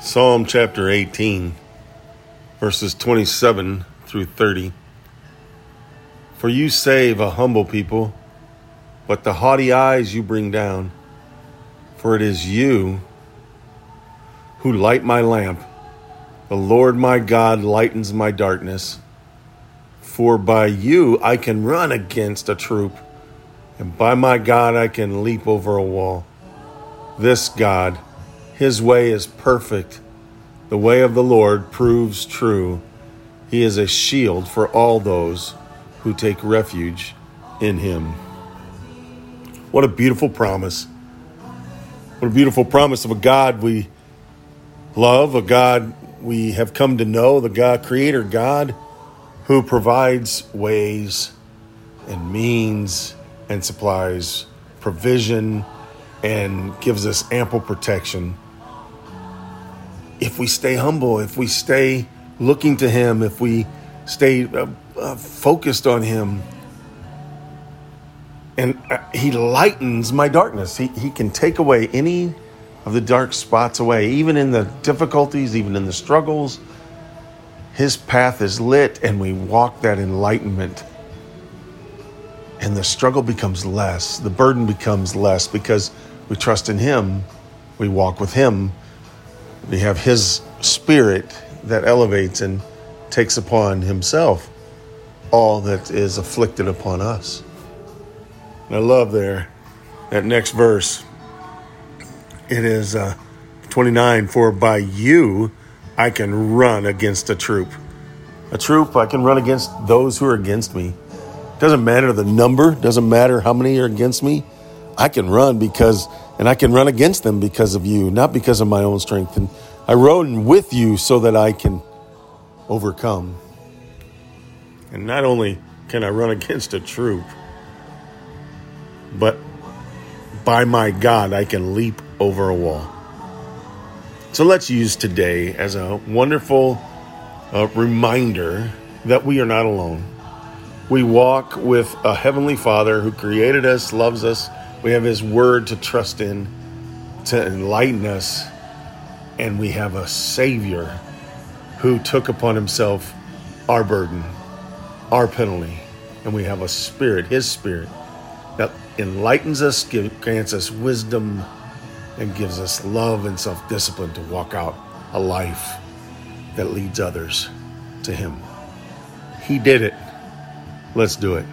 Psalm chapter 18, verses 27 through 30. For you save a humble people, but the haughty eyes you bring down. For it is you who light my lamp. The Lord my God lightens my darkness. For by you I can run against a troop, and by my God I can leap over a wall. This God, his way is perfect. The way of the Lord proves true. He is a shield for all those who take refuge in him. What a beautiful promise. What a beautiful promise of a God we love, a God we have come to know, the God, Creator God, who provides ways and means and supplies provision and gives us ample protection if we stay humble, if we stay looking to Him, if we stay uh, uh, focused on Him, and uh, He lightens my darkness. He, he can take away any of the dark spots away, even in the difficulties, even in the struggles. His path is lit, and we walk that enlightenment. And the struggle becomes less, the burden becomes less because we trust in Him, we walk with Him we have His Spirit that elevates and takes upon Himself all that is afflicted upon us. And I love there that next verse. It is uh, 29 For by you I can run against a troop. A troop, I can run against those who are against me. Doesn't matter the number, doesn't matter how many are against me. I can run because, and I can run against them because of you, not because of my own strength. And I run with you so that I can overcome. And not only can I run against a troop, but by my God, I can leap over a wall. So let's use today as a wonderful uh, reminder that we are not alone. We walk with a Heavenly Father who created us, loves us, we have His Word to trust in, to enlighten us, and we have a Savior who took upon Himself our burden, our penalty, and we have a Spirit, His Spirit, that enlightens us, grants us wisdom, and gives us love and self discipline to walk out a life that leads others to Him. He did it. Let's do it.